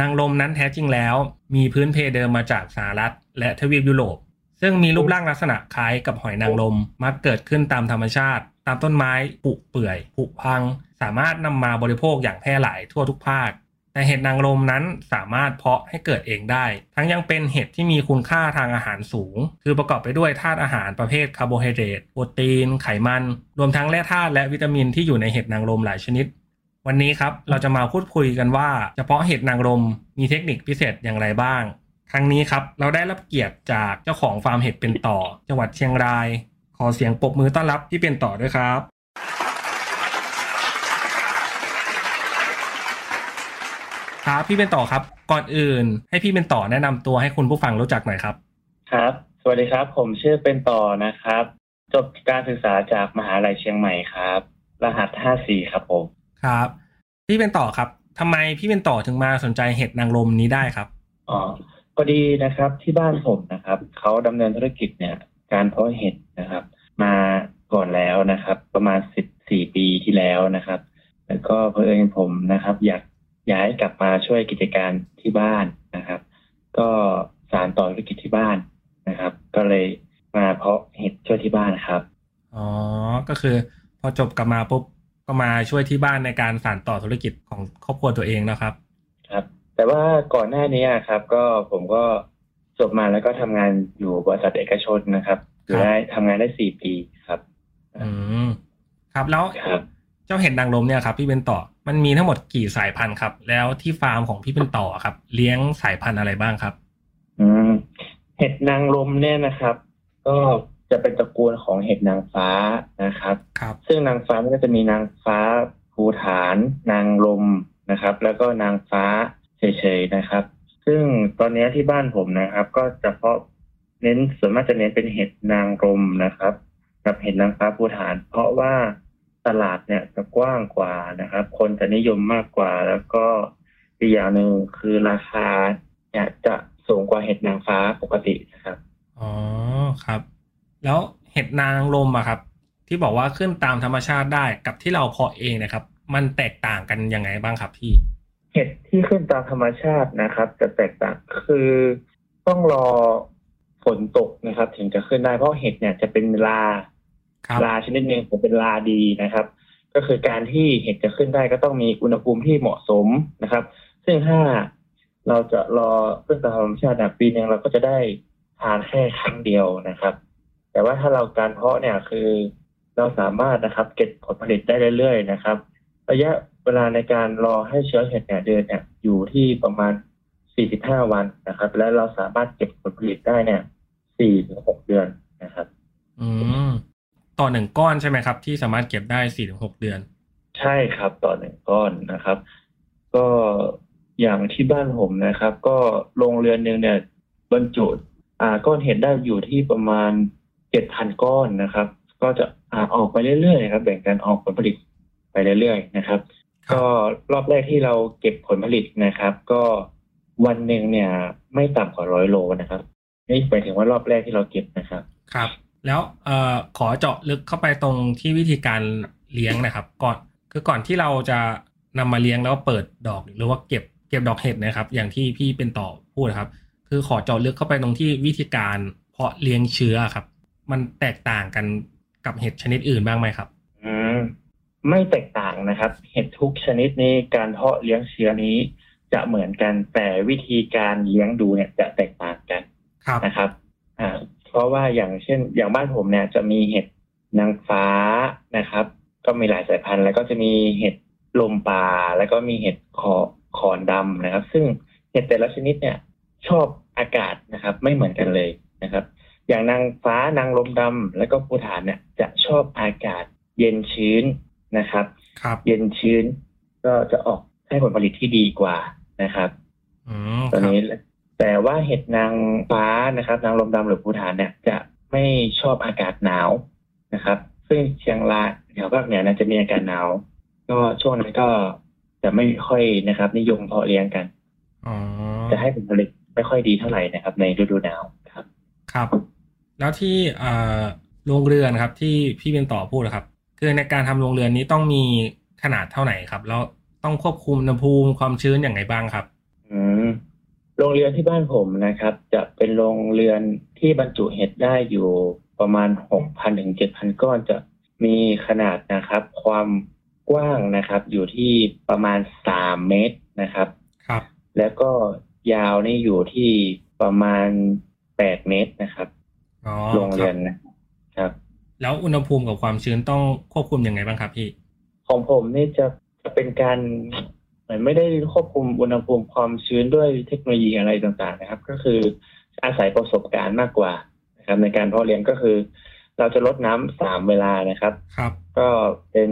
นางรมนั้นแท้จริงแล้ว มีพื้นเพเดิมมาจากสหรัฐ และทวีปยุโรป ซึ่งมีรูปร่างลักษณะคล้ายกับหอยนางรมมักเกิดขึ้นตามธรรมชาติ ตามต้นไม้ผุเปื่อยผุพัง สามารถนำมาบริโภคอย่างแพร่หลายทั่วทุกภาคแต่เห็ดนางรมนั้นสามารถเพาะให้เกิดเองได้ ทั้งยังเป็นเห็ดที่มีคุณค่าทางอาหารสูง คือประกอบไปด้วยธาตุอาหารประเภทคาร์โบไฮเดรต โปรตีน ไขมัน รวมทั้งแร่ธาตุและวิตามินที่อยู่ในเห็ดนางรมหลายชนิด วันนี้ครับเราจะมาพูดคุยกันว่า เฉพาะเห็ดนางรมมีเทคนิคพิเศษอย่างไรบ้าง ครั้งนี้ครับเราได้รับเกียรติจากเจ้าของฟาร์มเห็ดเป็นต่อ จังหวัดเชียงราย ขอเสียงปรบมือต้อนรับพี่เป็นต่อด้วยครับ ครับพี่เป็นต่อครับ ก่อนอื่น ให้พี่เป็นต่อแนะนำตัวให้คุณผู้ฟังรู้จักหน่อยครับ ครับ สวัสดีครับ ผมชื่อเป็นต่อนะครับ จบการศึกษาจากมหาลัยเชียงใหม่ครับ รหัส 54 ครับผม ครับ พี่เป็นต่อครับทำไมพี่เป็นต่อถึงมาสนใจเห็ดนางรมนี้ได้ครับอ๋อพอดีนะครับที่บ้านผมนะครับเขาดำเนินธุรกิจเนี่ย การเพาะเห็ดนะครับ มาก่อนแล้วนะครับ ประมาณ14ปีที่แล้วนะครับ แล้วก็เพื่อนผมนะครับ อยากย้ายกลับมาช่วยกิจการที่บ้านนะครับ ก็สานต่อธุรกิจที่บ้านนะครับ ก็เลยมาเพาะเห็ดช่วยที่บ้านครับอ๋อก็คือพอจบกลับมาปุ๊บ ก็มาช่วยที่บ้านในการสานต่อธุรกิจของครอบครัวตัวเองนะครับ ครับ แต่ว่าก่อนหน้านี้ครับ ก็ผมก็จบมาแล้วก็ทำงานอยู่บริษัทเอกชนนะครับอยู่ได้ทำงานได้สี่ปีครับ อืมครับแล้วครับเจ้าเห็ดนางรมเนี่ยครับพี่เป็นต่อมันมีทั้งหมดกี่สายพันธุ์ครับ แล้วที่ฟาร์มของพี่เป็นต่อครับ เลี้ยงสายพันธุ์อะไรบ้างครับ อืมเห็ดนางรมเนี่ยนะครับ ก็ จะเป็นตระกูลของเห็ดนางฟ้านะครับ ครับ ซึ่งนางฟ้ามันก็จะมีนางฟ้าภูฐาน นางลมนะครับ แล้วก็นางฟ้าเฉยๆนะครับ ซึ่งตอนนี้ที่บ้านผมนะครับ ก็จะเพาะเน้นส่วนมากจะเน้นเป็นเห็ดนางรมนะครับ กับเห็ดนางฟ้าภูฐาน เพราะว่าตลาดเนี่ยจะกว้างกว่านะครับ คนจะนิยมมากกว่า แล้วก็อีกอย่างหนึ่งคือราคาเนี่ยจะสูงกว่าเห็ดนางฟ้าปกตินะครับ อ๋อ ครับ แล้วเห็ดนางรมอะครับ ที่บอกว่าขึ้นตามธรรมชาติได้กับที่เราเพาะเองนะครับ มันแตกต่างกันยังไงบ้างครับพี่ เห็ดที่ขึ้นตามธรรมชาตินะครับ จะแตกต่างคือต้องรอฝนตกนะครับ ถึงจะขึ้นได้เพราะเห็ดเนี่ยจะเป็นลาครับลาชนิดหนึ่งผมเป็นลาดีนะครับ ก็คือการที่เห็ดจะขึ้นได้ก็ต้องมีอุณหภูมิที่เหมาะสมนะครับ ซึ่งถ้าเราจะรอขึ้นตามธรรมชาติเนี่ยปีหนึ่งเราก็จะได้ทานแค่ครั้งเดียวนะครับ แต่ว่าถ้าเราการเพาะเนี่ยคือเราสามารถนะครับเก็บผลผลิตได้เรื่อยๆนะครับ ระยะเวลาในการรอให้เชื้อเห็ดเนี่ยเดินเนี่ยอยู่ที่ประมาณ 45 วันนะครับ และเราสามารถเก็บผลผลิตได้เนี่ย4ถึง6เดือนนะครับ อืมต่อหนึ่งก้อนใช่ไหมครับ ที่สามารถเก็บได้สี่ถึงหกเดือน ใช่ครับ ต่อหนึ่งก้อนนะครับ ก็อย่างที่บ้านผมนะครับ ก็โรงเรือนหนึ่งเนี่ยบรรจุอ่าก้อนเห็ดได้อยู่ที่ประมาณ เจ็ดพันก้อนนะครับ ก็จะอ่าออกไปเรื่อยๆครับแบ่งกันออกผลผลิตไปเรื่อยๆนะครับครับ ก็รอบแรกที่เราเก็บผลผลิตนะครับ ก็วันหนึ่งเนี่ย ไม่ต่ำกว่าร้อยโลนะครับนี่หมายถึงว่ารอบแรกที่เราเก็บนะครับ ครับ แล้วเอ่อขอเจาะลึกเข้าไปตรงที่วิธีการเลี้ยงนะครับ ก่อนคือก่อนที่เราจะนำมาเลี้ยงแล้วเปิดดอกหรือว่าเก็บเก็บดอกเห็ดนะครับ อย่างที่พี่เป็นต่อพูดนะครับ คือขอเจาะลึกเข้าไปตรงที่วิธีการเพาะเลี้ยงเชื้อครับ มันแตกต่างกันกับเห็ดชนิดอื่นบ้างไหมครับ อืมไม่แตกต่างนะครับ เห็ดทุกชนิดนี้การเพาะเลี้ยงเชื้อนี้ จะเหมือนกันแต่วิธีการเลี้ยงดูเนี่ยจะแตกต่างกันครับนะครับ อ่า เพราะว่าอย่างเช่น อย่างบ้านผมเนี่ยจะมีเห็ดนางฟ้านะครับ ก็มีหลายสายพันธุ์ แล้วก็จะมีเห็ดลมป่าแล้วก็มีเห็ดขอบขอนดำนะครับ ซึ่งเห็ดแต่ละชนิดเนี่ย ชอบอากาศนะครับ ไม่เหมือนกันเลยนะครับ อย่างนางฟ้านางลมดำแล้วก็ภูฐานเนี่ยจะชอบอากาศเย็นชื้นนะครับครับ เย็นชื้น ก็จะออกให้ผลผลิตที่ดีกว่านะครับอืมตอนครับนี้แต่ว่าเห็ดนางฟ้านะครับ นางลมดำหรือภูฐานเนี่ยจะไม่ชอบอากาศหนาวนะครับ ซึ่งเชียงรายแถวภาคเหนือเนะจะมีอากาศหนาว ก็ช่วงนั้นก็จะไม่ค่อยนะครับ นิยมเพาะเลี้ยงกันอ๋อจะให้ผลผลิตไม่ค่อยดีเท่าไหร่นะครับ ในฤดูหนาว ครับครับ แล้วที่เอ่อโรงเรือนครับที่พี่เป็นต่อพูดนะครับ คือในการทำโรงเรือนนี้ต้องมีขนาดเท่าไหร่ครับ แล้วต้องควบคุมอุณหภูมิความชื้นอย่างไรบ้างครับ อืมโรงเรือนที่บ้านผมนะครับ จะเป็นโรงเรือนที่บรรจุเห็ดได้อยู่ประมาณหกพันถึงเจ็ดพันก้อนจะมีขนาดนะครับ ความกว้างนะครับ อยู่ที่ประมาณสามเมตรนะครับ ครับ แล้วก็ยาวนี่อยู่ที่ประมาณ แปดเมตรนะครับอ๋อโรงเรือนคบนะครับ แล้วอุณหภูมิกับความชื้นต้องควบคุมยังไงบ้างครับพี่ ของผมนี่จะจะเป็นการเหมือนไม่ได้ควบคุมอุณหภูมิความชื้นด้วยเทคโนโลยีอะไรต่างๆ นะครับ ก็คืออาศัยประสบการณ์มากกว่านะครับ ในการเพาะเลี้ยงก็คือ เราจะลดน้ำสามเวลานะครับ ครับ ก็เป็น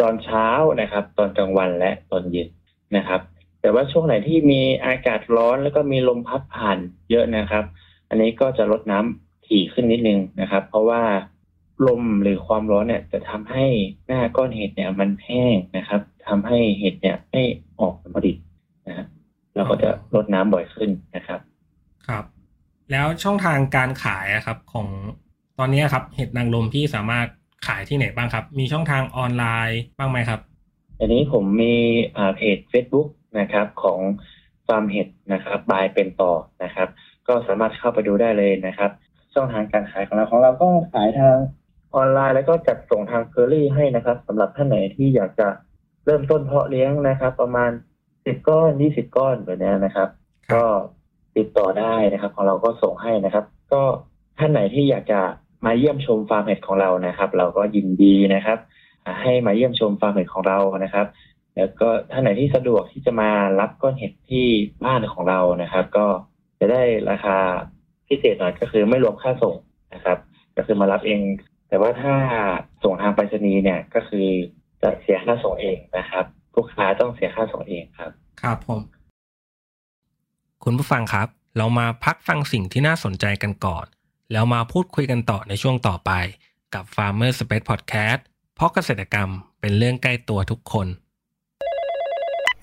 ตอนเช้านะครับ ตอนกลางวันและตอนเย็นนะครับ แต่ว่าช่วงไหนที่มีอากาศร้อนแล้วก็มีลมพัดผ่านเยอะนะครับ อันนี้ก็จะลดน้ำถี่ขึ้นนิดนึงนะครับ เพราะว่าลมหรือความร้อนเนี่ย จะทำให้หน้าก้อนเห็ดเนี่ย มันแห้งนะครับทำให้เห็ดเนี่ยไม่ออกผลผลิตนะครับเราก็จะลดน้ำบ่อยขึ้นนะครับ ครับ แล้วช่องทางการขายอะครับ ของตอนนี้ครับเห็ดนางรมพี่สามารถขายที่ไหนบ้างครับ มีช่องทางออนไลน์บ้างไหมครับอันนี้ผมมีอ่าเพจ Facebook นะครับของฟาร์มเห็ดนะครับบายเป็นต่อนะครับ ก็สามารถเข้าไปดูได้เลยนะครับ ช่องทางการขายของเราของเราก็ขายทางออนไลน์แล้วก็จัดส่งทางเคอรี่ให้นะครับสำหรับท่านไหนที่อยากจะเริ่มต้นเพาะเลี้ยงนะครับ ประมาณสิบก้อนยี่สิบก้อนแบบนี้นะครับครับ ก็ติดต่อได้นะครับ ของเราก็ส่งให้นะครับ ก็ท่านไหนที่อยากจะมาเยี่ยมชมฟาร์มเห็ดของเรานะครับ เราก็ยินดีนะครับอ่าให้มาเยี่ยมชมฟาร์มเห็ดของเรานะครับ แล้วก็ท่านไหนที่สะดวกที่จะมารับก้อนเห็ดที่บ้านของเรานะครับ ก็ จะได้ราคาพิเศษหน่อยก็คือไม่รวมค่าส่งนะครับ ก็คือมารับเอง แต่ว่าถ้าส่งทางไปรษณีย์เนี่ยก็คือจะเสียค่าส่งเองนะครับลูกค้าต้องเสียค่าส่งเองครับ ครับผม คุณผู้ฟังครับ เรามาพักฟังสิ่งที่น่าสนใจกันก่อน แล้วมาพูดคุยกันต่อในช่วงต่อไป กับ Farmer Space Podcast เพราะเกษตรกรรมเป็นเรื่องใกล้ตัวทุกคน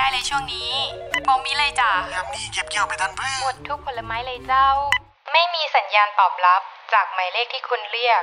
ไม่ได้เลยช่วงนี้บอกมีเลยจ้ายามนี้เก็บเกี่ยวไปทันเพื่อหมดทุกผลไม้เลยเจ้า ไม่มีสัญญาณตอบรับจากหมายเลขที่คุณเรียก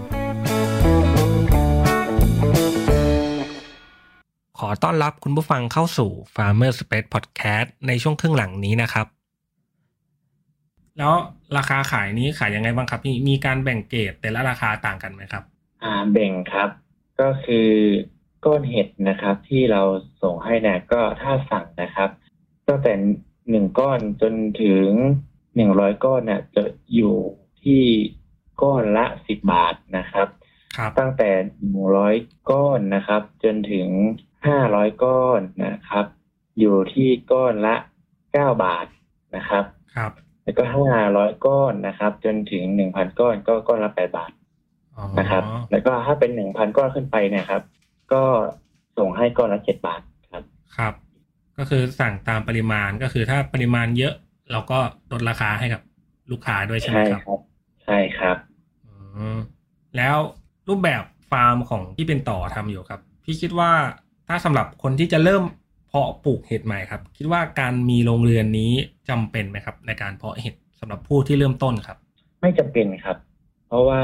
ขอต้อนรับคุณผู้ฟังเข้าสู่ Farmer Space Podcast ในช่วงครึ่งหลังนี้นะครับ แล้วราคาขายนี้ขายยังไงบ้างครับพี่มีการแบ่งเกรดแต่ละราคาต่างกันไหมครับ อ่าแบ่งครับ ก็คือก้อนเห็ดนะครับ ที่เราส่งให้เนี่ยก็ถ้าสั่งนะครับตั้งแต่หนึ่งก้อนจนถึงหนึ่งร้อยก้อนเนี่ยจะอยู่ที่ก้อนละสิบบาทนะครับครับตั้งแต่หนึ่งร้อยก้อนนะครับ จนถึง ห้าร้อยก้อนนะครับ อยู่ที่ก้อนละเก้าบาทนะครับ ครับ แล้วก็ห้าร้อยก้อนนะครับ จนถึงหนึ่งพันก้อนก็ก้อนละแปดบาทอ๋อนะครับ แล้วก็ถ้าเป็นหนึ่งพันก้อนขึ้นไปเนี่ยครับ ก็ส่งให้ก้อนละเจ็ดบาทครับ ครับ ก็คือสั่งตามปริมาณก็คือถ้าปริมาณเยอะเราก็ลดราคาให้กับลูกค้าด้วยใช่ไหมใช่ครับครับใช่ครับอืมแล้วรูปแบบฟาร์มของที่เป็นต่อทำอยู่ครับ พี่คิดว่า ถ้าสำหรับคนที่จะเริ่มเพาะปลูกเห็ดใหม่ครับ คิดว่าการมีโรงเรือนนี้จำเป็นไหมครับ ในการเพาะเห็ดสำหรับผู้ที่เริ่มต้นครับ ไม่จำเป็นครับ เพราะว่า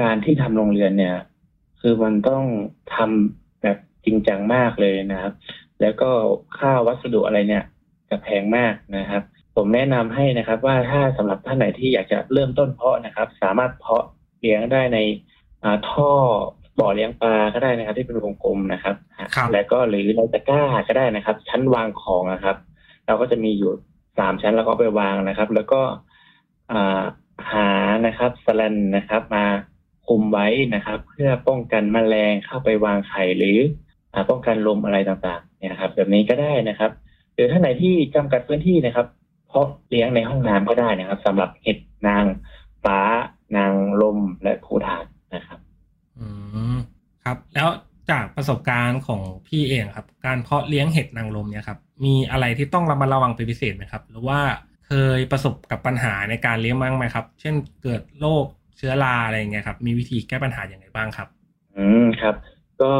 การที่ทำโรงเรือนเนี่ย คือมันต้องทำแบบจริงจังมากเลยนะครับ แล้วก็ค่าวัสดุอะไรเนี่ยจะแพงมากนะครับ ผมแนะนำให้นะครับ ว่าถ้าสำหรับท่านไหนที่อยากจะเริ่มต้นเพาะนะครับ สามารถเพาะเลี้ยงได้ในท่อ บ่อเลี้ยงปลาก็ได้นะครับ ที่เป็นวงกลมนะครับครับ แล้วก็หรือในตะกร้าก็ได้นะครับ ชั้นวางของนะครับ เราก็จะมีอยู่สามชั้นแล้วก็เอาไปวางนะครับ แล้วก็อ่าหานะครับสแลนนะครับ มาคุมไว้นะครับ เพื่อป้องกันแมลงเข้าไปวางไข่หรืออ่าป้องกันลมอะไรต่างๆเนี่ยนะครับ แบบนี้ก็ได้นะครับ หรือถ้าไหนที่จำกัดพื้นที่นะครับ เพาะเลี้ยงในห้องน้ำก็ได้นะครับสำหรับเห็ดนางฟ้านางลมและภูฐานนะครับอืม ครับ แล้วจากประสบการณ์ของพี่เองครับ การเพาะเลี้ยงเห็ดนางรมเนี่ยครับมีอะไรที่ต้องระมัดระวังเป็นพิเศษไหมครับ หรือว่าเคยประสบกับปัญหาในการเลี้ยงบ้างไหมครับ เช่นเกิดโรคเชื้อราอะไรอย่างเงี้ยครับ มีวิธีแก้ปัญหาอย่างไรบ้างครับ อืมครับ ก็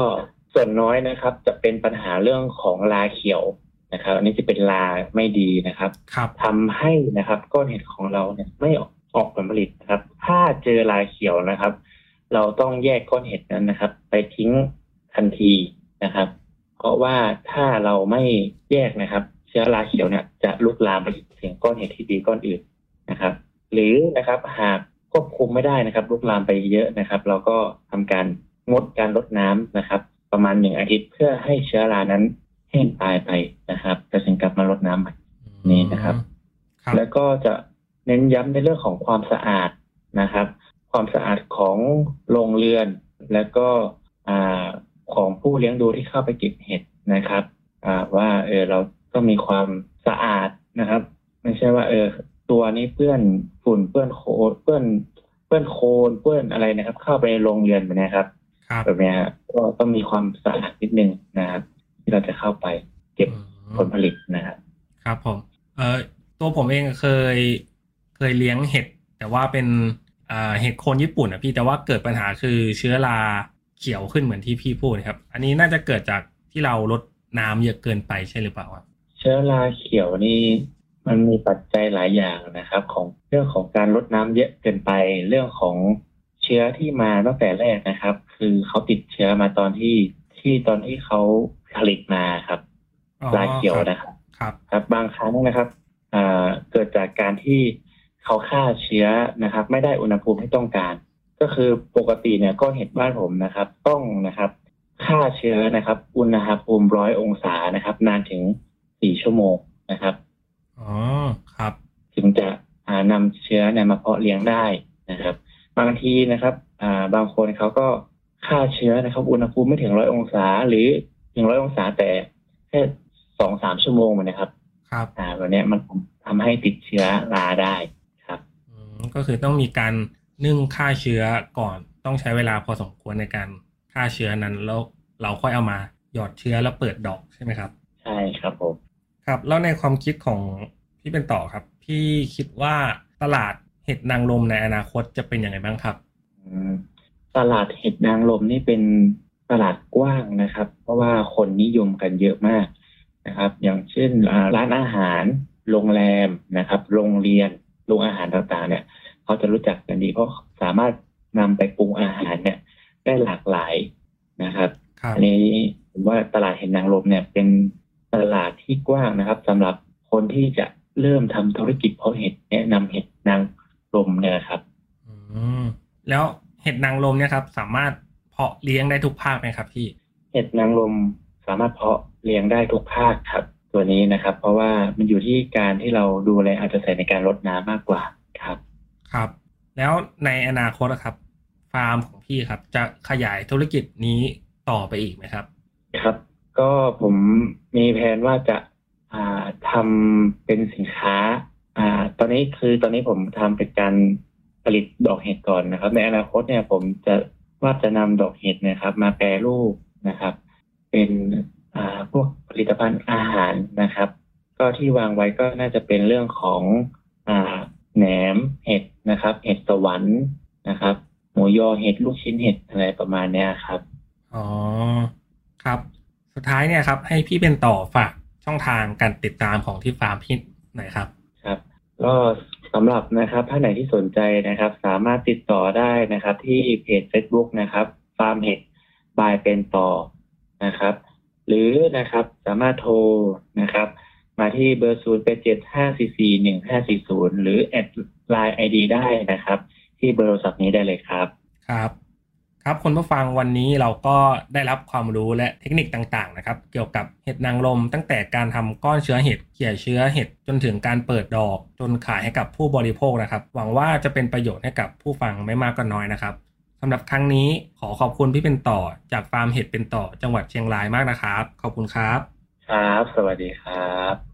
ส่วนน้อยนะครับ จะเป็นปัญหาเรื่องของลาเขียวนะครับ อันนี้จะเป็นลาไม่ดีนะครับครับทำให้นะครับก้อนเห็ดของเราเนี่ยไม่ออกผลผลิตนะครับ ถ้าเจอลาเขียวนะครับ เราต้องแยกก้อนเห็ดนั้นนะครับ ไปทิ้งทันทีนะครับ เพราะว่าถ้าเราไม่แยกนะครับ เชื้อราเขียวเนี่ยจะลุกลามไปถึงก้อนเห็ดที่ดีก้อนอื่นนะครับ หรือนะครับหากควบคุมไม่ได้นะครับลุกลามไปเยอะนะครับ เราก็ทำการงดการลดน้ำนะครับ ประมาณหนึ่งอาทิตย์เพื่อให้เชื้อรานั้นแห้งตายไปนะครับแล้วถึงกลับมาลดน้ำใหม่นี่นะครับครับแล้วก็จะเน้นย้ำในเรื่องของความสะอาดนะครับ ความสะอาดของโรงเรือน แล้วก็อ่าของผู้เลี้ยงดูที่เข้าไปเก็บเห็ดนะครับอ่าว่าเออเราต้องมีความสะอาดนะครับ ไม่ใช่ว่า เออ ตัวนี้เปื้อนฝุ่นเปื้อนโคลนเปื้อนเปื้อนโคลนเปื้อนอะไรนะครับ เข้าไปในโรงเรือนแบบนี้ครับครับแบบนี้ฮะก็ต้องมีความสะอาดนิดนึงนะครับ ที่เราจะเข้าไปเก็บผลผลิตนะครับครับผม เอ่อตัวผมเองเคยเคยเลี้ยงเห็ด แต่ว่าเป็นอ่า เห็ดโคนญี่ปุ่นอะพี่แต่ว่าเกิดปัญหาคือเชื้อราเขียวขึ้นเหมือนที่พี่พูดนะครับ อันนี้น่าจะเกิดจากที่เราลดน้ำเยอะเกินไปใช่หรือเปล่าครับเชื้อราเขียวนี่มันมีปัจจัยหลายอย่างนะครับ ของเรื่องของการลดน้ำเยอะเกินไป เรื่องของเชื้อที่มาตั้งแต่แรกนะครับ คือเขาติดเชื้อมาตอนที่ที่ตอนที่เขาผลิตมาครับอ๋อราเขียวครับนะครับ ครับ ครับบางครั้งนะครับอ่าเกิดจากการที่ เขาฆ่าเชื้อนะครับ ไม่ได้อุณหภูมิที่ต้องการ ก็คือปกติเนี่ยก้อนเห็ดบ้านผมนะครับ ต้องนะครับฆ่าเชื้อนะครับ อุณหภูมิร้อยองศานะครับ นานถึงสี่ชั่วโมงนะครับอ๋อครับ ถึงจะอ่านำเชื้อเนี่ยมาเพาะเลี้ยงได้นะครับ บางทีนะครับอ่าบางคนเขาก็ฆ่าเชื้อนะครับ อุณหภูมิไม่ถึงร้อยองศา หรือถึงร้อยองศาแต่แค่สองสามชั่วโมงมันนะครับ ครับอ่าแบบเนี้ยมันทำให้ติดเชื้อราได้ครับอืม ก็คือต้องมีการนึ่งฆ่าเชื้อก่อนต้องใช้เวลาพอสมควรในการฆ่าเชื้อนั้นแล้วเราค่อยเอามาหยอดเชื้อแล้วเปิดดอกใช่ไหมครับ ใช่ครับผมครับ แล้วในความคิดของพี่เป็นต่อครับ พี่คิดว่าตลาดเห็ดนางรมในอนาคตจะเป็นยังไงบ้างครับอืมตลาดเห็ดนางรมนี่เป็นตลาดกว้างนะครับ เพราะว่าคนนิยมกันเยอะมากนะครับ อย่างเช่นอ่าร้านอาหาร โรงแรมนะครับ โรงเรียนโรงอาหารต่างๆเนี่ยเขาจะรู้จั กกันดีเพราะสามารถนำไปปรุงอาหารเนี่ย ได้หลากหลายนะครับครับอันนี้ผมว่าตลาดเห็ดนางรมเนี่ยเป็นตลาดที่กว้างนะครับสำหรับคนที่จะเริ่มทำธุรกิจเพาะเห็ดแนะนำเห็ดนางรมเนี่ยครับอืมแล้วเห็ดนางรมเนี่ยครับ สามารถเพาะเลี้ยงได้ทุกภาคไหมครับพี่ เห็ดนางรมสามารถเพาะเลี้ยงได้ทุกภาคครับ ตัวนี้นะครับ เพราะว่ามันอยู่ที่การที่เราดูแลอาจจะใส่ในการรดน้ำมากกว่าครับ ครับ แล้วในอนาคตอะครับฟาร์มของพี่ครับ จะขยายธุรกิจนี้ต่อไปอีกไหมครับ ครับ ก็ผมมีแผนว่าจะาทำเป็นสินค้าอ่า ตอนนี้คือตอนนี้ผมทำเป็นการผลิตดอกเห็ดก่อนนะครับ ในอนาคตเนี่ยผมจะว่าจะนำดอกเห็ดนะครับ มาแปรรูปนะครับ เป็นอ่าพวกผลิตภัณฑ์อาหารนะครับ ก็ที่วางไว้ก็น่าจะเป็นเรื่องของอ่าแหนมเห็ด นะครับ เห็ดสวรรค์นะครับ หมูยอเห็ดลูกชิ้นเห็ดอะไรประมาณเนี้ยครับอ๋อครับ สุดท้ายเนี่ยครับ ให้พี่เป็นต่อฝากช่องทางการติดตามของที่ฟาร์มพี่หน่อยครับ ครับก็สำหรับนะครับท่านไหนที่สนใจนะครับ สามารถติดต่อได้นะครับ ที่เพจ Facebook นะครับฟาร์มเห็ดบายเป็นต่อนะครับ หรือนะครับสามารถโทรนะครับ มาที่เบอร์0 8 7 5 4 4 1 5 4 0หรือแอด ไลน์ไอดีได้นะครับ ที่เบอร์โทรศัพท์นี้ได้เลยครับ ครับ ครับคุณผู้ฟังวันนี้เราก็ได้รับความรู้และเทคนิคต่างๆนะครับ เกี่ยวกับเห็ดนางรมตั้งแต่การทำก้อนเชื้อเห็ดเขี่ยเชื้อเห็ดจนถึงการเปิดดอก จนขายให้กับผู้บริโภคนะครับ หวังว่าจะเป็นประโยชน์ให้กับผู้ฟังไม่มากก็น้อยนะครับสำหรับครั้งนี้ขอขอบคุณพี่เป็นต่อจากฟาร์มเห็ดเป็นต่อจังหวัดเชียงรายมากนะครับ ขอบคุณครับ ครับ สวัสดีครับ